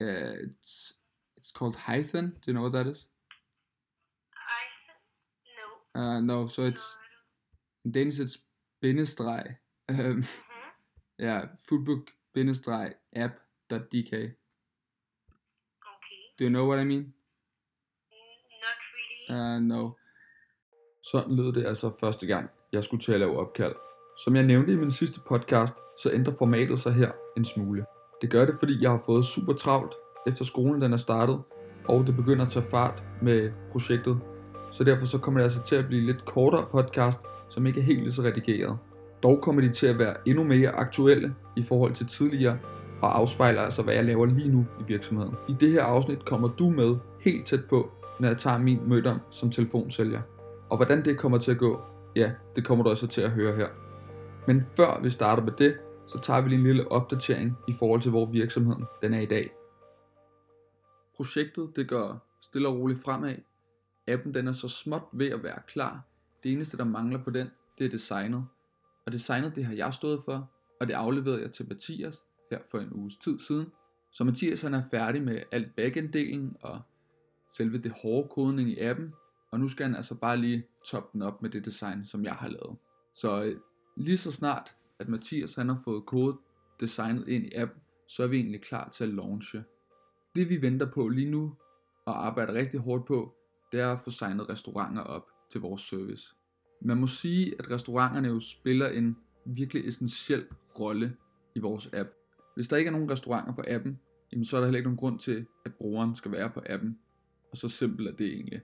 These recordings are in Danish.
Uh, it's it's called Hythen. Do you know what that is? I no. Uh, no, so it's in Danish it's bindestreg. Um, Mm-hmm. yeah, foodbook bindestreg app.dk. Okay. Do you know what I mean? Mm, Not really. Uh, no. Sådan lød det altså første gang, jeg skulle til at lave opkald. Som jeg nævnte i min sidste podcast, så ændrer formatet sig her en smule. Det gør det, fordi jeg har fået super travlt, efter skolen den er startet, og det begynder at tage fart med projektet. Så derfor så kommer det altså til at blive lidt kortere podcast, som ikke er helt lige så redigeret. Dog kommer de til at være endnu mere aktuelle i forhold til tidligere, og afspejler altså, hvad jeg laver lige nu i virksomheden. I det her afsnit kommer du med helt tæt på, når jeg tager min mødom som telefonsælger. Og hvordan det kommer til at gå, ja, det kommer du også til at høre her. Men før vi starter med det, så tager vi lige en lille opdatering i forhold til, hvor virksomheden den er i dag. Projektet det går stille og roligt fremad. Appen den er så småt ved at være klar. Det eneste der mangler på den, det er designet. Og designet det har jeg stået for, og det afleverede jeg til Mathias her for en uges tid siden. Så Mathias han er færdig med alt backenddelen og selve det hårde kodning i appen, og nu skal han altså bare lige toppe den op med det design, som jeg har lavet. Så øh, lige så snart, at Mathias han har fået kode designet ind i appen, så er vi egentlig klar til at launche. Det vi venter på lige nu, og arbejder rigtig hårdt på, det er at få signet restauranter op til vores service. Man må sige, at restauranterne jo spiller en virkelig essentiel rolle i vores app. Hvis der ikke er nogen restauranter på appen, jamen så er der heller ikke nogen grund til, at brugeren skal være på appen. Og så simpelt er det egentlig.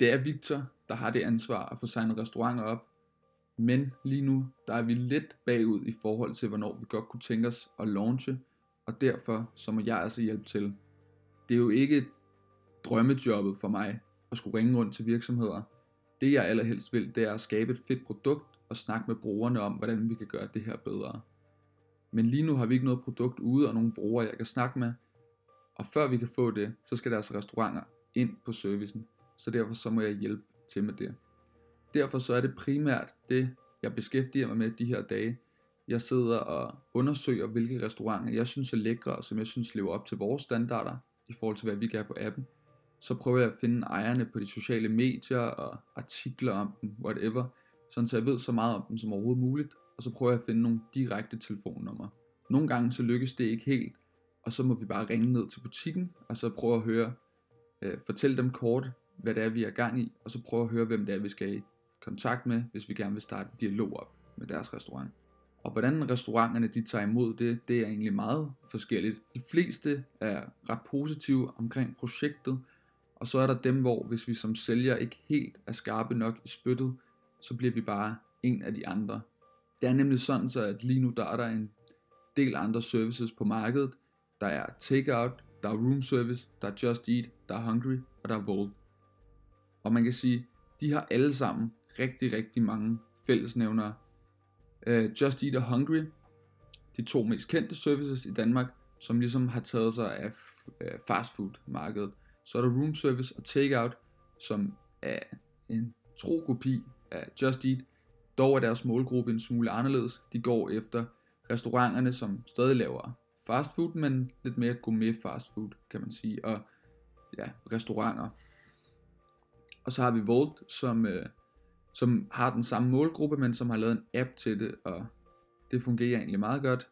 Det er Victor, der har det ansvar at få signet restauranter op, men lige nu, der er vi lidt bagud i forhold til, hvornår vi godt kunne tænke os at launche, og derfor så må jeg altså hjælpe til. Det er jo ikke drømmejobbet for mig at skulle ringe rundt til virksomheder. Det jeg allerhelst vil, det er at skabe et fedt produkt og snakke med brugerne om, hvordan vi kan gøre det her bedre. Men lige nu har vi ikke noget produkt ude og nogle brugere, jeg kan snakke med. Og før vi kan få det, så skal der altså restauranter ind på servicen. Så derfor så må jeg hjælpe til med det. Derfor så er det primært det, jeg beskæftiger mig med de her dage. Jeg sidder og undersøger, hvilke restauranter jeg synes er lækre, og som jeg synes lever op til vores standarder, i forhold til hvad vi kan på appen. Så prøver jeg at finde ejerne på de sociale medier og artikler om dem, whatever, sådan så jeg ved så meget om dem som overhovedet muligt, og så prøver jeg at finde nogle direkte telefonnumre. Nogle gange så lykkes det ikke helt, og så må vi bare ringe ned til butikken, og så prøve at høre, øh, fortælle dem kort, hvad det er, vi er gang i, og så prøve at høre, hvem det er, vi skal i kontakt med, hvis vi gerne vil starte en dialog op med deres restaurant. Og hvordan restauranterne de tager imod det, det er egentlig meget forskelligt. De fleste er ret positive omkring projektet, og så er der dem, hvor hvis vi som sælger ikke helt er skarpe nok i spyttet, så bliver vi bare en af de andre. Det er nemlig sådan, så at lige nu der er der en del andre services på markedet. Der er takeout, der er room service, der er just eat, der er hungry og der er Volt. Og man kan sige, de har alle sammen rigtig, rigtig mange fællesnævnere. Uh, Just Eat og Hungry, de to mest kendte services i Danmark, som ligesom har taget sig af øh, fastfood-markedet. Så er der Room Service og Takeout, som er en tro kopi af Just Eat. Dog er deres målgruppe en smule anderledes. De går efter restauranterne, som stadig laver fastfood, men lidt mere gourmet fastfood, kan man sige. Og ja, restauranter. Og så har vi Volt, som, øh, som har den samme målgruppe, men som har lavet en app til det, og det fungerer egentlig meget godt.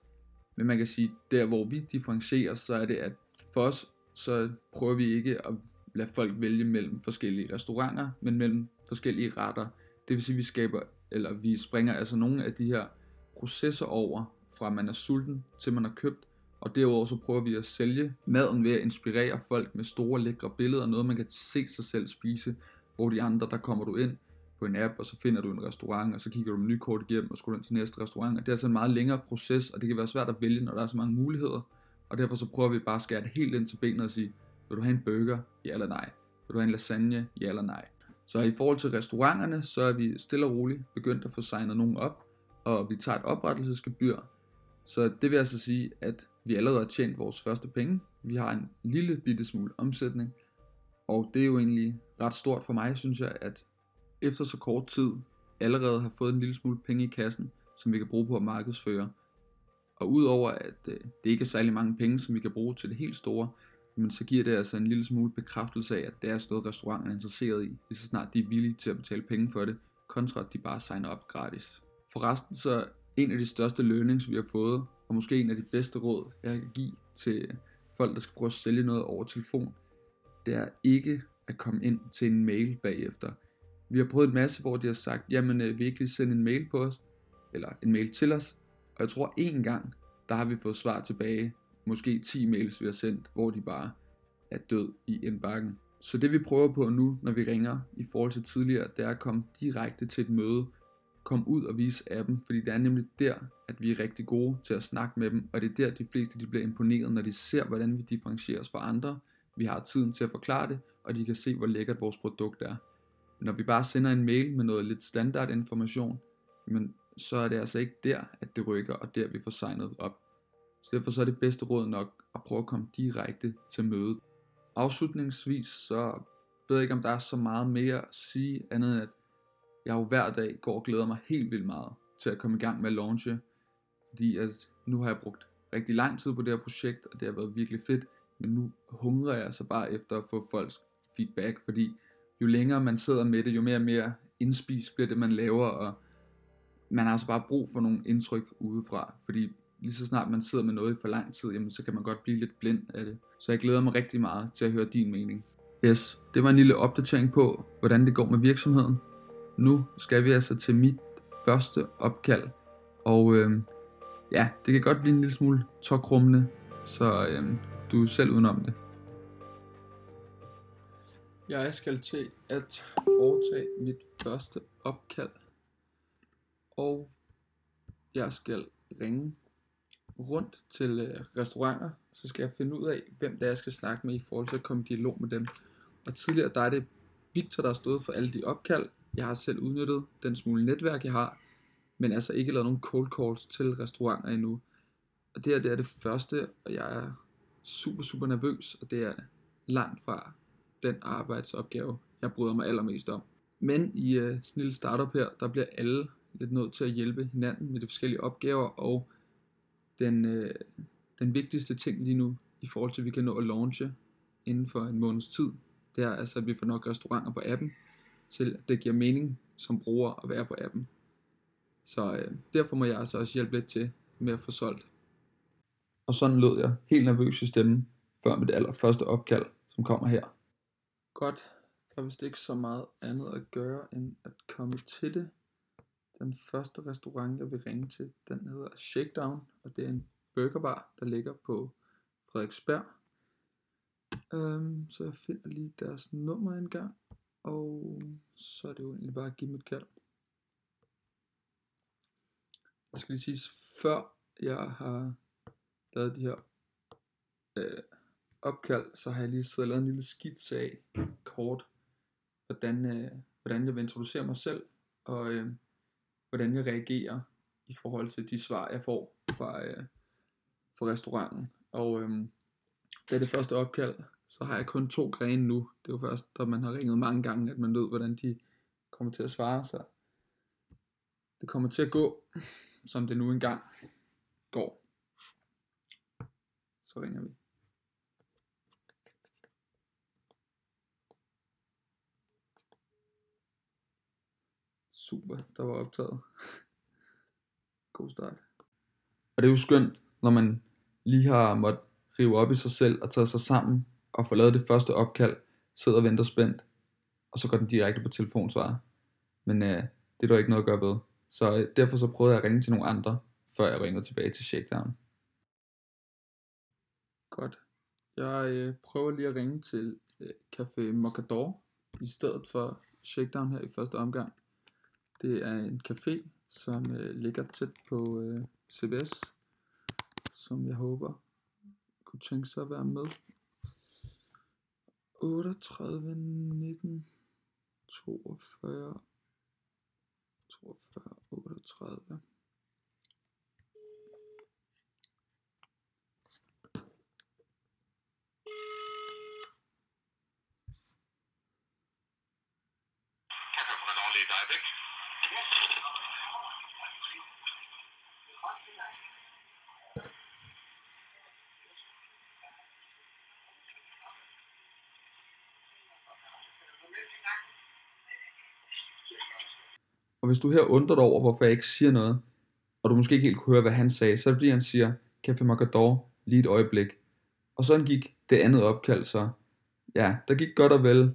Men man kan sige, der hvor vi differentierer, så er det, at for os, så prøver vi ikke at lade folk vælge mellem forskellige restauranter, men mellem forskellige retter. Det vil sige, at vi skaber, eller vi springer altså nogle af de her processer over, fra man er sulten til man har købt, og derudover så prøver vi at sælge maden ved at inspirere folk med store lækre billeder, noget man kan se sig selv spise, hvor de andre, der kommer du ind på en app, og så finder du en restaurant, og så kigger du menukort igennem, og skal ind til næste restaurant, og det er altså en meget længere proces, og det kan være svært at vælge, når der er så mange muligheder, og derfor så prøver vi bare at skære det helt ind til benet og sige, vil du have en burger? Ja eller nej. Vil du have en lasagne? Ja eller nej. Så i forhold til restauranterne, så er vi stille og roligt begyndt at få signet nogen op, og vi tager et oprettelsesgebyr. Så det vil altså sige, at vi allerede har tjent vores første penge. Vi har en lille bitte smule omsætning, og det er jo egentlig ret stort for mig, synes jeg, at efter så kort tid allerede har fået en lille smule penge i kassen, som vi kan bruge på at markedsføre. Og udover at øh, det ikke er særlig mange penge, som vi kan bruge til det helt store, men så giver det altså en lille smule bekræftelse af, at det er sådan noget, restauranten er interesseret i, lige så snart de er villige til at betale penge for det, kontra at de bare signer op gratis. Forresten så en af de største learnings, vi har fået, og måske en af de bedste råd, jeg kan give til folk, der skal prøve at sælge noget over telefon, det er ikke at komme ind til en mail bagefter. Vi har prøvet en masse, hvor de har sagt, jamen øh, vil ikke sende en mail på os, eller en mail til os, og jeg tror en gang, der har vi fået svar tilbage, måske 10 mails vi har sendt, hvor de bare er død i indbakken. Så det vi prøver på nu, når vi ringer i forhold til tidligere, det er at komme direkte til et møde, komme ud og vise appen, fordi det er nemlig der, at vi er rigtig gode til at snakke med dem, og det er der, de fleste de bliver imponeret, når de ser, hvordan vi differentierer os fra andre. Vi har tiden til at forklare det, og de kan se, hvor lækkert vores produkt er. Når vi bare sender en mail med noget lidt standard information, men så er det altså ikke der, at det rykker, og der vi får signet op. Så derfor så er det bedste råd nok at prøve at komme direkte til mødet. Afslutningsvis så ved jeg ikke, om der er så meget mere at sige, andet end at jeg jo hver dag går og glæder mig helt vildt meget til at komme i gang med at launche, fordi at nu har jeg brugt rigtig lang tid på det her projekt, og det har været virkelig fedt, men nu hungrer jeg så bare efter at få folks feedback, fordi jo længere man sidder med det, jo mere og mere indspist bliver det, man laver, og man har altså bare brug for nogle indtryk udefra, fordi lige så snart man sidder med noget i for lang tid, jamen, så kan man godt blive lidt blind af det. Så jeg glæder mig rigtig meget til at høre din mening. Yes, det var en lille opdatering på, hvordan det går med virksomheden. Nu skal vi altså til mit første opkald, og øhm, ja, det kan godt blive en lille smule tokrummende, så øhm, du er selv udenom det. Jeg skal til at foretage mit første opkald, og jeg skal ringe rundt til øh, restauranter, så skal jeg finde ud af, hvem det er, jeg skal snakke med i forhold til at komme i dialog med dem. Og tidligere der er det Victor, der har stået for alle de opkald. Jeg har selv udnyttet den smule netværk, jeg har, men altså ikke lavet nogen cold calls til restauranter endnu. Og det her det er det første, og jeg er super, super nervøs, og det er langt fra den arbejdsopgave, jeg bryder mig allermest om. Men i øh, sådan en lille startup her, der bliver alle lidt nødt til at hjælpe hinanden med de forskellige opgaver, og den, øh, den vigtigste ting lige nu, i forhold til at vi kan nå at launche inden for en måneds tid, det er altså, at vi får nok restauranter på appen, til at det giver mening som bruger at være på appen. Så øh, derfor må jeg altså også hjælpe lidt til med at få solgt. Og sådan lød jeg helt nervøs i stemmen, før mit allerførste opkald, som kommer her. Godt, der er vist ikke så meget andet at gøre, end at komme til det. Den første restaurant, jeg vil ringe til, den hedder Shakedown, og det er en burgerbar, der ligger på Frederiksberg. Um, så jeg finder lige deres nummer engang, og så er det jo egentlig bare at give dem et kald. Jeg skal lige sige, før jeg har lavet de her øh, opkald, så har jeg lige siddet og lavet en lille skitse af kort, hvordan, øh, hvordan jeg vil introducere mig selv, og øh, hvordan jeg reagerer i forhold til de svar, jeg får fra, øh, fra restauranten. Og øh, det er det første opkald, så har jeg kun to grene nu. Det er jo først, da man har ringet mange gange, at man ved, hvordan de kommer til at svare sig. Det kommer til at gå, som det nu engang går. Så ringer vi. Super, der var optaget. God start. Og det er jo skønt, når man lige har måttet rive op i sig selv og taget sig sammen og få lavet det første opkald, sidder og venter spændt, og så går den direkte på telefonsvar. Men øh, det er der ikke noget at gøre ved. Så øh, derfor så prøvede jeg at ringe til nogle andre, før jeg ringede tilbage til Shakedown. Godt. Jeg øh, prøver lige at ringe til øh, Café Mocador i stedet for Shakedown her i første omgang. Det er en café, som øh, ligger tæt på øh, CBS, som jeg håber kunne tænke sig at være med. 38, 19, 42, 42, 38. Og hvis du her undrer dig over, hvorfor jeg ikke siger noget, og du måske ikke helt kunne høre, hvad han sagde, så er det fordi, han siger, Café Macador, lige et øjeblik. Og sådan gik det andet opkald så. Ja, der gik godt og vel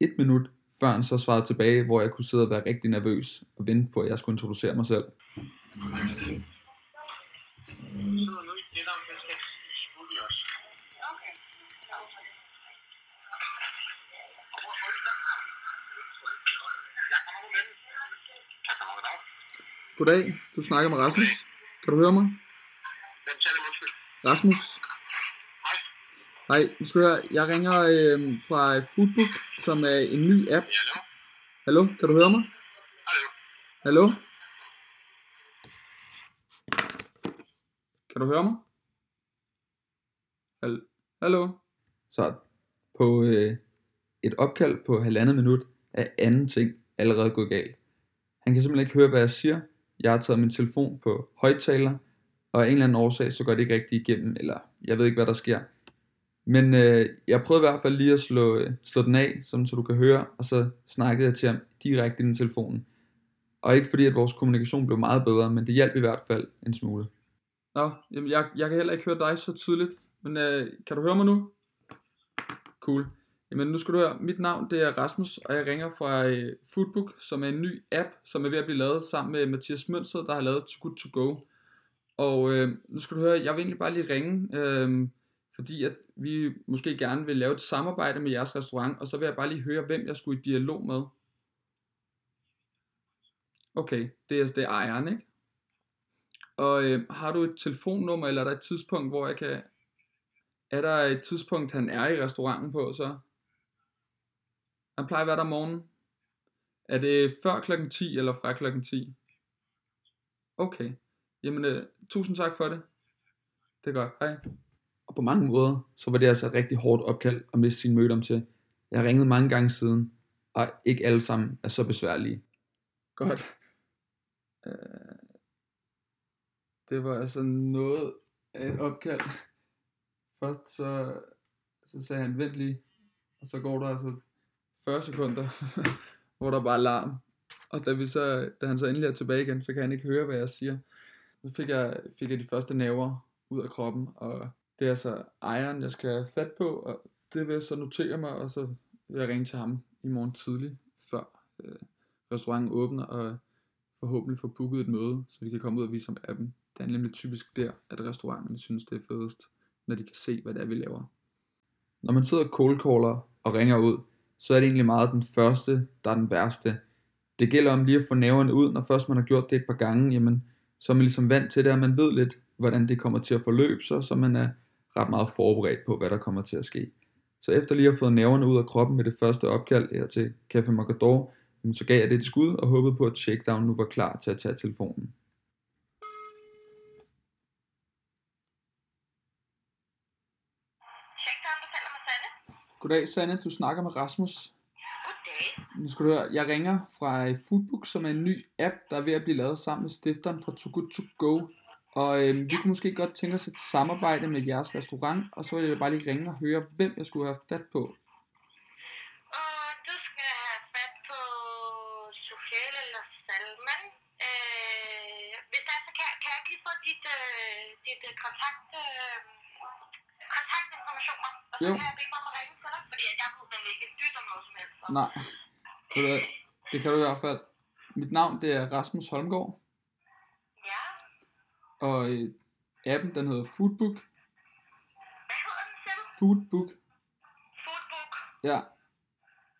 et minut, før han så svarede tilbage, hvor jeg kunne sidde og være rigtig nervøs og vente på, at jeg skulle introducere mig selv. Goddag, du snakker med Rasmus. Kan du høre mig? Hvem taler? Rasmus? Hej. Nu skal du høre, jeg ringer øh, fra Foodbook, som er en ny app. Hallo? Hallo, kan du høre mig? Hallo? Hallo? Kan du høre mig? Hal- Hallo? Så på øh, et opkald på halvandet minut er anden ting allerede gået galt. Han kan simpelthen ikke høre, hvad jeg siger. Jeg har taget min telefon på højtaler, og af en eller anden årsag, så går det ikke rigtig igennem, eller jeg ved ikke, hvad der sker. Men øh, jeg prøvede i hvert fald lige at slå, øh, slå den af, sådan, så du kan høre, og så snakkede jeg til ham direkte ind i telefonen. Og ikke fordi, at vores kommunikation blev meget bedre, men det hjalp i hvert fald en smule. Nå, jamen jeg, jeg kan heller ikke høre dig så tydeligt, men øh, kan du høre mig nu? Cool. Jamen nu skal du høre, mit navn det er Rasmus, og jeg ringer fra øh, Foodbook, som er en ny app, som er ved at blive lavet sammen med Mathias Mønsted, der har lavet Too Good To Go. Og øh, nu skal du høre, jeg vil egentlig bare lige ringe, øh, fordi at vi måske gerne vil lave et samarbejde med jeres restaurant, og så vil jeg bare lige høre, hvem jeg skulle i dialog med. Okay, det er, det er ejeren, ikke? Og øh, har du et telefonnummer, eller er der et tidspunkt, hvor jeg kan... Er der et tidspunkt, han er i restauranten på, så? Han plejer at være der om morgenen. Er det før klokken 10, eller fra klokken 10? Okay. Jamen, øh, tusind tak for det. Det er godt. Hej. På mange måder, så var det altså et rigtig hårdt opkald at miste sin mødom til. Jeg har ringet mange gange siden, og ikke alle sammen er så besværlige. Godt. Øh, det var altså noget af et opkald. Først så, så sagde han, vent lige, og så går der altså 40 sekunder, hvor der bare er larm. Og da, vi så, da han så endelig er tilbage igen, så kan han ikke høre, hvad jeg siger. Så fik jeg, fik jeg de første naver ud af kroppen, og det er altså ejeren, jeg skal have fat på, og det vil jeg så notere mig, og så vil jeg ringe til ham i morgen tidlig, før øh, restauranten åbner, og forhåbentlig få booket et møde, så vi kan komme ud og vise ham appen. Det er nemlig typisk der, at restauranterne synes, det er fedest, når de kan se, hvad det er, vi laver. Når man sidder cold caller og ringer ud, så er det egentlig meget den første, der er den værste. Det gælder om lige at få næverne ud, når først man har gjort det et par gange, jamen, så er man ligesom vant til det, og man ved lidt, hvordan det kommer til at forløbe sig, så man er ret meget forberedt på, hvad der kommer til at ske. Så efter lige at have fået næverne ud af kroppen med det første opkald her til Café Macador, så gav jeg det et skud og håbede på, at Shakedown nu var klar til at tage telefonen. Goddag Sanne, du snakker med Rasmus. Goddag. Nu skal du høre, jeg ringer fra Foodbook, som er en ny app, der er ved at blive lavet sammen med stifteren fra Too Good To Go. Og øh, vi kunne måske godt tænke os et samarbejde med jeres restaurant, og så vil jeg bare lige ringe og høre, hvem jeg skulle have fat på. Og du skal have fat på Sofel eller Salman. Øh, hvis der er, så kan, kan jeg ikke lige få dit, øh, dit øh, kontakt, øh, kontaktinformationer, og så Jo. kan jeg bede mig om at ringe til dig, fordi jeg ved nemlig ikke dyt om noget som helst. Nej, det kan du i hvert fald. Mit navn det er Rasmus Holmgaard, og øh, appen den hedder Foodbook. hvad hedder den selv? Foodbook, Foodbook. ja.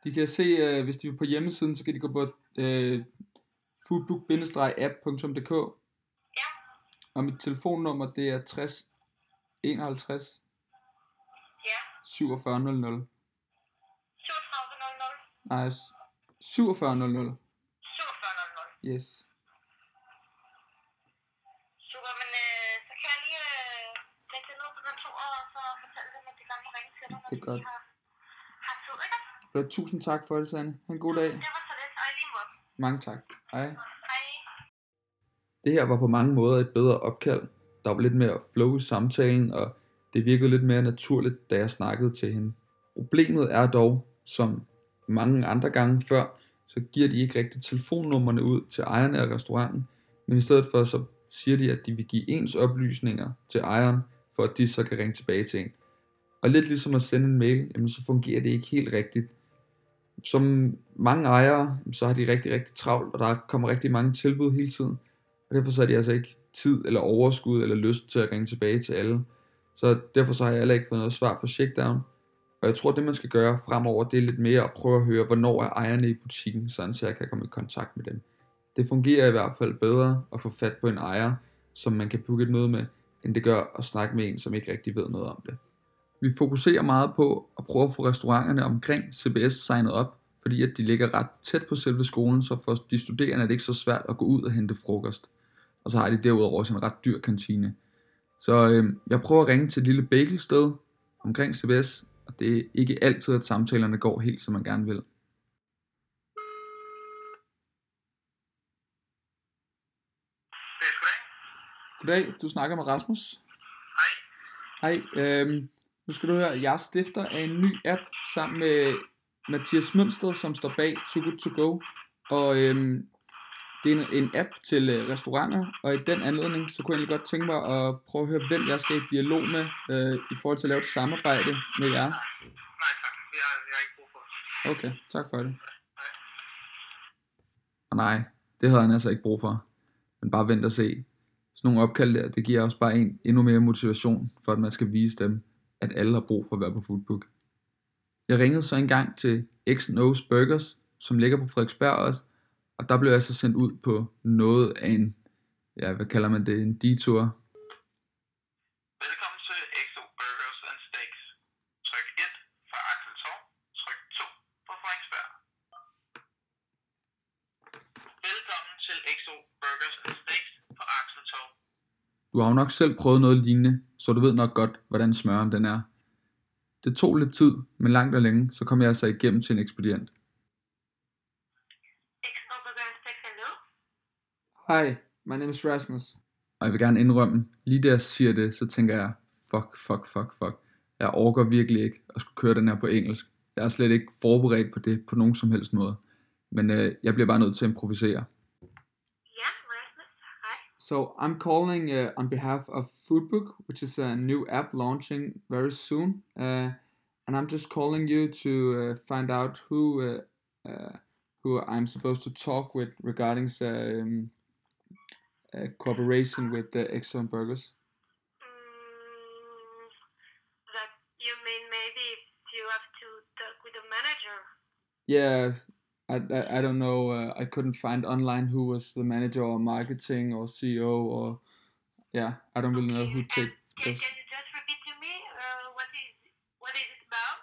De kan se, øh, hvis de er på hjemmesiden, så kan de gå på øh, foodbook-app.dk. Ja, Og mit telefonnummer det er 60 51 ja. 4700. 3700. Nej, 4700. 4700. Yes. Men øh, så kan jeg lige øh, lægge det ned på kontoret, og så fortælle dem, at de gerne må ringe til dig, når Det er godt. har, har tid, ikke? Tusind tak for det, Sanne. Ha' en god dag. Det var så lidt, og i lige måde. Mange tak. Hej. Hej. Det her var på mange måder et bedre opkald. Der var lidt mere flow i samtalen, og det virkede lidt mere naturligt, da jeg snakkede til hende. Problemet er dog, som mange andre gange før, så giver de ikke rigtig telefonnummerne ud til ejerne af restauranten, men i stedet for så siger de, at de vil give ens oplysninger til ejeren, for at de så kan ringe tilbage til en. Og lidt ligesom at sende en mail, jamen så fungerer det ikke helt rigtigt. Som mange ejere, så har de rigtig, rigtig travlt, og der kommer rigtig mange tilbud hele tiden. Og derfor så har de altså ikke tid eller overskud eller lyst til at ringe tilbage til alle. Så derfor så har jeg heller ikke fået noget svar fra Shakedown. Og jeg tror, det man skal gøre fremover, det er lidt mere at prøve at høre, hvornår er ejerne i butikken, sådan så jeg kan komme i kontakt med dem. Det fungerer i hvert fald bedre at få fat på en ejer, som man kan booke et møde med, end det gør at snakke med en, som ikke rigtig ved noget om det. Vi fokuserer meget på at prøve at få restauranterne omkring CBS signet op, fordi at de ligger ret tæt på selve skolen, så for de studerende er det ikke så svært at gå ud og hente frokost. Og så har de derudover også en ret dyr kantine. Så øh, jeg prøver at ringe til et lille bagelsted omkring CBS, og det er ikke altid, at samtalerne går helt, som man gerne vil. Det er sgu da. Goddag, du snakker med Rasmus. Hej. Hej, øhm, nu skal du høre, jeg er stifter af en ny app sammen med Mathias Mønsted, som står bag Too Good To Go. Og øhm, det er en, en app til øh, restauranter, og i den anledning, så kunne jeg egentlig godt tænke mig at prøve at høre, hvem jeg skal i dialog med, øh, i forhold til at lave et samarbejde med jer. Nej tak, har, vi har ikke brug for. Okay, tak for det. Og nej, det havde han altså ikke brug for. Men bare vent og se. Sådan nogle opkald der, det giver også bare en endnu mere motivation, for at man skal vise dem, at alle har brug for at være på Foodbook. Jeg ringede så engang til X&O's Burgers, som ligger på Frederiksberg også, og der blev jeg så sendt ud på noget af en, ja, hvad kalder man det, en detur. Velkommen til XO Burgers and Steaks. Tryk 1 for Axel Torv. Tryk 2 for Frederiksberg. Velkommen til XO Burgers and Steaks for Axel Torv. Du har jo nok selv prøvet noget lignende, så du ved nok godt, hvordan smøren den er. Det tog lidt tid, men langt og længe, så kom jeg altså igennem til en ekspedient. Hi, my name is Rasmus. Og jeg vil gerne indrømme, lige da jeg siger det, så tænker jeg, fuck, fuck, fuck, fuck. Jeg orker virkelig ikke at skulle køre den her på engelsk. Jeg er slet ikke forberedt på det på nogen som helst måde. Men øh, jeg bliver bare nødt til at improvisere. Yeah, Rasmus. Hi. So I'm calling uh, on behalf of Foodbook, which is a new app launching very soon. Uh, and I'm just calling you to uh, find out who uh, uh, who I'm supposed to talk with regarding um, uh, cooperation with the Excellent Burgers. Mm, that you mean maybe you have to talk with the manager? Yeah, I, I, I don't know. Uh, I couldn't find online who was the manager or marketing or CEO or yeah. I don't really know who took. Can, those. can you just repeat to me uh, what is what is it about?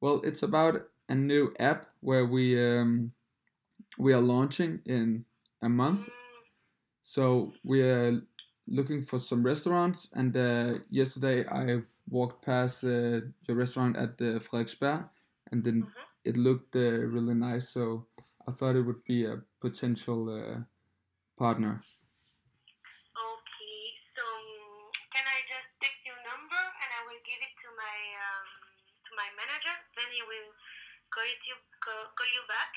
Well, it's about a new app where we um, we are launching in a month. Mm, So we are looking for some restaurants, and uh, yesterday I walked past uh, your restaurant at uh, Frederiksberg, and then Mhm. It looked uh, really nice. So I thought it would be a potential uh, partner. okay, so can I just take your number and I will give it to my um, to my manager? Then he will call you call, call you back.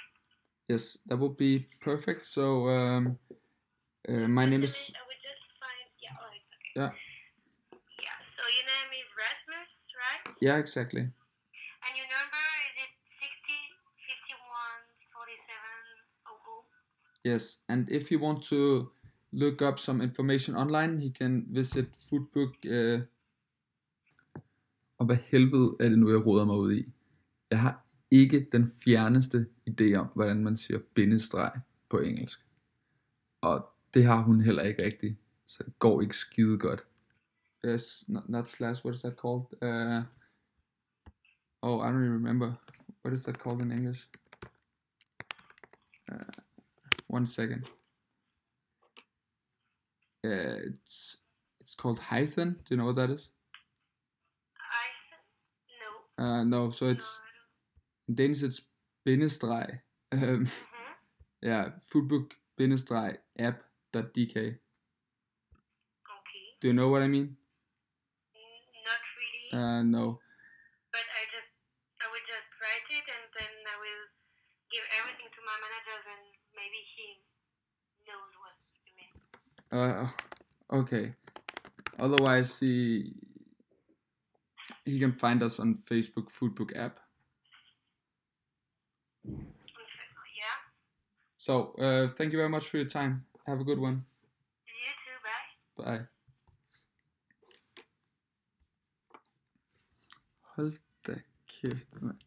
Yes, that would be perfect. So um, uh, my name is I will just find. Yeah, oh, okay. Yeah. Yeah. So your name is Rasmus, right? yeah, exactly. Yes, and if you want to look up some information online, he can visit Foodbook. Uh... Og hvad helvede er det nu, jeg råder mig ud i? Jeg har ikke den fjerneste idé om, hvordan man siger bindestreg på engelsk. Og det har hun heller ikke rigtigt, så det går ikke skide godt. Yes, not, not slash, what is that called? Uh... Oh, I don't even remember. What is that called in English? One second. Uh, it's it's called hyphen. Do you know what that is? I no. Uh, no. So it's no, in Danish it's bindestreg. Um, Mhm. yeah, foodbook bindestreg app.dk. Okay. Do you know what I mean? Mm, Not really. Uh, no. but I just I will just write it and then I will give everything to my managers then maybe he knows what you mean. Uh, okay. Otherwise, he he can find us on Facebook Foodbook app. Yeah. So, uh, thank you very much for your time. Have a good one. You too. Bye. Bye. Hold da kæft, mand.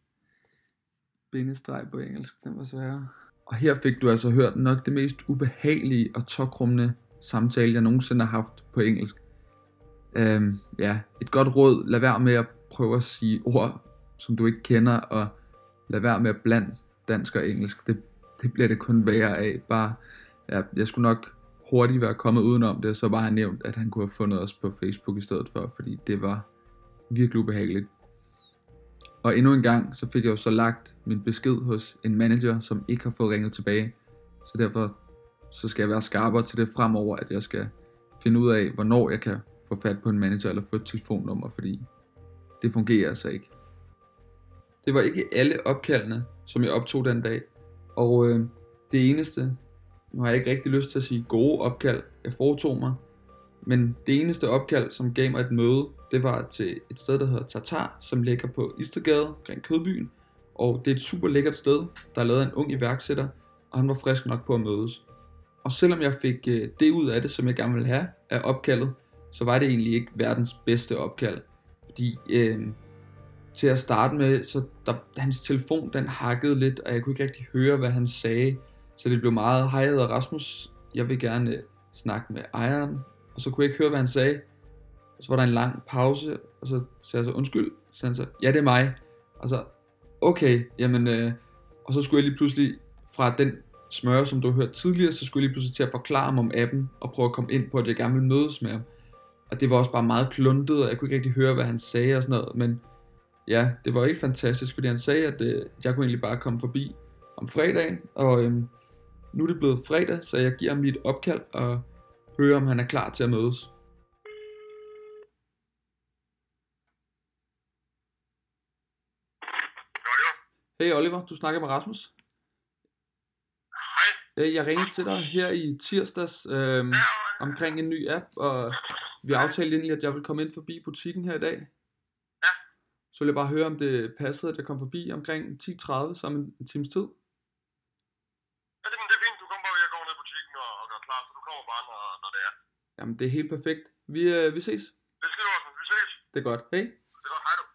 Bindestreg på engelsk, den var sværere. Og her fik du altså hørt nok det mest ubehagelige og tokrummende samtale, jeg nogensinde har haft på engelsk. Øhm, ja, et godt råd, lad være med at prøve at sige ord, som du ikke kender, og lad være med at blande dansk og engelsk. Det, det bliver det kun værre af. Bare, ja, jeg skulle nok hurtigt være kommet udenom det, så bare have nævnt, at han kunne have fundet os på Facebook i stedet for, fordi det var virkelig ubehageligt. Og endnu en gang, så fik jeg jo så lagt min besked hos en manager, som ikke har fået ringet tilbage. Så derfor så skal jeg være skarpere til det fremover, at jeg skal finde ud af, hvornår jeg kan få fat på en manager eller få et telefonnummer, fordi det fungerer altså ikke. Det var ikke alle opkaldene, som jeg optog den dag. Og øh, det eneste, nu har jeg ikke rigtig lyst til at sige gode opkald, jeg foretog mig. Men det eneste opkald, som gav mig et møde, det var til et sted, der hedder Tatar, som ligger på Istergade omkring Kødbyen. Og det er et super lækkert sted, der er lavet af en ung iværksætter, og han var frisk nok på at mødes. Og selvom jeg fik øh, det ud af det, som jeg gerne ville have af opkaldet, så var det egentlig ikke verdens bedste opkald. Fordi øh, til at starte med, så der, hans telefon den hakkede lidt, og jeg kunne ikke rigtig høre, hvad han sagde. Så det blev meget, hej jeg hedder Rasmus, jeg vil gerne øh, snakke med ejeren. Og så kunne jeg ikke høre, hvad han sagde. Og så var der en lang pause, og så sagde jeg så, undskyld. Så sagde han så, ja det er mig. Og så, okay, jamen, øh, og så skulle jeg lige pludselig fra den smøre, som du har hørt tidligere, så skulle jeg lige pludselig til at forklare ham om appen, og prøve at komme ind på, at jeg gerne ville mødes med ham. Og det var også bare meget kluntet, og jeg kunne ikke rigtig høre, hvad han sagde og sådan noget, men ja, det var ikke fantastisk, fordi han sagde, at øh, jeg kunne egentlig bare komme forbi om fredagen, og øh, nu er det blevet fredag, så jeg giver ham lige et opkald og hører, om han er klar til at mødes. Hey Oliver, du snakker med Rasmus. Hej. Jeg ringede til dig her i tirsdags øh, omkring en ny app, og vi aftalte egentlig, at jeg ville komme ind forbi butikken her i dag. Ja. Så ville jeg bare høre, om det passede, at jeg kom forbi omkring 10.30, så om en, en times tid. Ja, det, men det er fint. Du kommer bare, jeg går ned i butikken og, og gør klar, så du kommer bare, når, når det er. Jamen, det er helt perfekt. Vi, øh, vi ses. Det skal du. Vi ses. Det er godt. Hej. Det er godt. Hej du.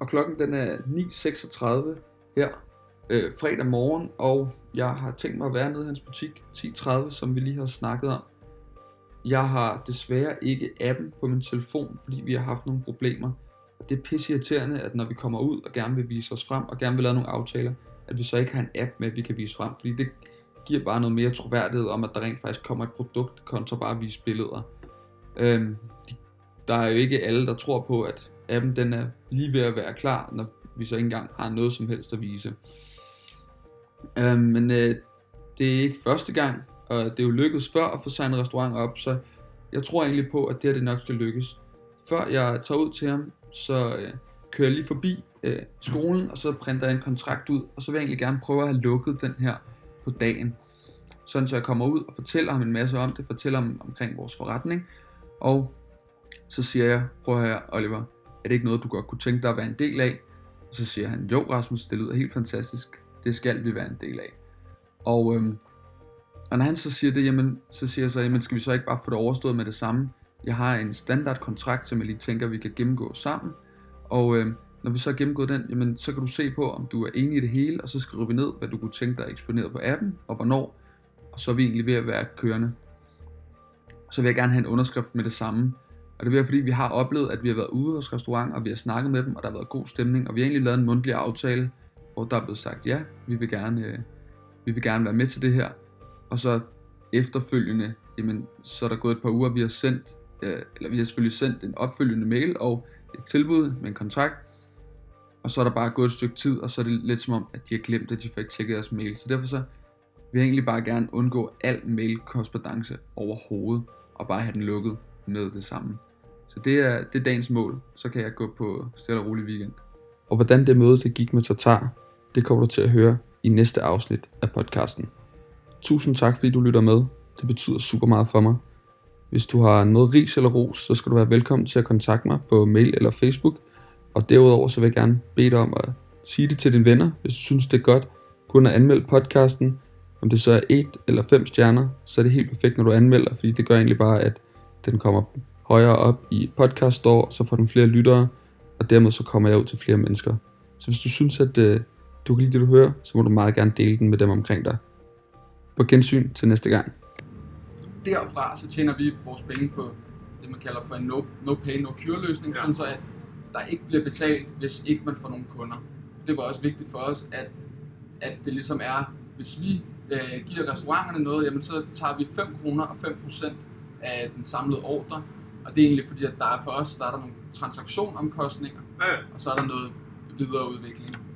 Og klokken den er 9.36 her øh, fredag morgen, og jeg har tænkt mig at være nede i hans butik 10.30, som vi lige har snakket om. Jeg har desværre ikke appen på min telefon, fordi vi har haft nogle problemer. Og det er pisse irriterende, at når vi kommer ud og gerne vil vise os frem, og gerne vil lave nogle aftaler, at vi så ikke har en app med, vi kan vise frem. Fordi det giver bare noget mere troværdighed om, at der rent faktisk kommer et produkt, kontra bare at vise billeder. Øhm, de, der er jo ikke alle, der tror på, at appen den er lige ved at være klar, når vi så ikke engang har noget som helst at vise. Øhm, men øh, det er ikke første gang, og det er jo lykkedes før at få signet restaurant op, så jeg tror egentlig på, at det her det nok skal lykkes. Før jeg tager ud til ham, så øh, kører jeg lige forbi øh, skolen, og så printer jeg en kontrakt ud, og så vil jeg egentlig gerne prøve at have lukket den her på dagen. Sådan så jeg kommer ud og fortæller ham en masse om det, fortæller ham omkring vores forretning, og så siger jeg, prøv her Oliver, er det ikke noget, du godt kunne tænke dig at være en del af? Og så siger han, jo Rasmus, det lyder helt fantastisk, det skal vi være en del af. Og, øhm, og når han så siger det, jamen, så siger jeg så, jamen skal vi så ikke bare få det overstået med det samme? Jeg har en standardkontrakt, som jeg lige tænker, vi kan gennemgå sammen. Og øhm, når vi så har gennemgået den, jamen, så kan du se på, om du er enig i det hele, og så skriver vi ned, hvad du kunne tænke dig eksponeret på appen, og hvornår. Og så er vi egentlig ved at være kørende. Så vil jeg gerne have en underskrift med det samme. Og det er fordi, vi har oplevet, at vi har været ude hos restaurant, og vi har snakket med dem, og der har været god stemning, og vi har egentlig lavet en mundtlig aftale, hvor der er blevet sagt, ja, vi vil gerne, øh, vi vil gerne være med til det her. Og så efterfølgende, jamen, så er der gået et par uger, vi har sendt, øh, eller vi har selvfølgelig sendt en opfølgende mail og et tilbud med en kontrakt, og så er der bare gået et stykke tid, og så er det lidt som om, at de har glemt, at de fik tjekket deres mail. Så derfor så vil jeg egentlig bare gerne undgå al mail-korrespondance overhovedet, og bare have den lukket med det samme. Så det er, det er dagens mål. Så kan jeg gå på stille og rolig weekend. Og hvordan det møde det gik med Tatar, det kommer du til at høre i næste afsnit af podcasten. Tusind tak, fordi du lytter med. Det betyder super meget for mig. Hvis du har noget ris eller ros, så skal du være velkommen til at kontakte mig på mail eller Facebook. Og derudover så vil jeg gerne bede dig om at sige det til dine venner, hvis du synes det er godt. Gå ind og anmelde podcasten. Om det så er 1 eller 5 stjerner, så er det helt perfekt, når du anmelder, fordi det gør egentlig bare, at den kommer højere op i podcast store, så får den flere lyttere, og dermed så kommer jeg ud til flere mennesker. Så hvis du synes, at øh, du kan lide det, du hører, så må du meget gerne dele den med dem omkring dig. På gensyn til næste gang. Derfra så tjener vi vores penge på det, man kalder for en no, no pay, no cure løsning, ja. sådan så at der ikke bliver betalt, hvis ikke man får nogen kunder. Det var også vigtigt for os, at, at det ligesom er, hvis vi øh, giver restauranterne noget, jamen så tager vi 5 kroner og 5 procent af den samlede ordre, og det er egentlig fordi, at der er for os, der er der nogle transaktionsomkostninger, Ja, ja. og så er der noget videreudvikling.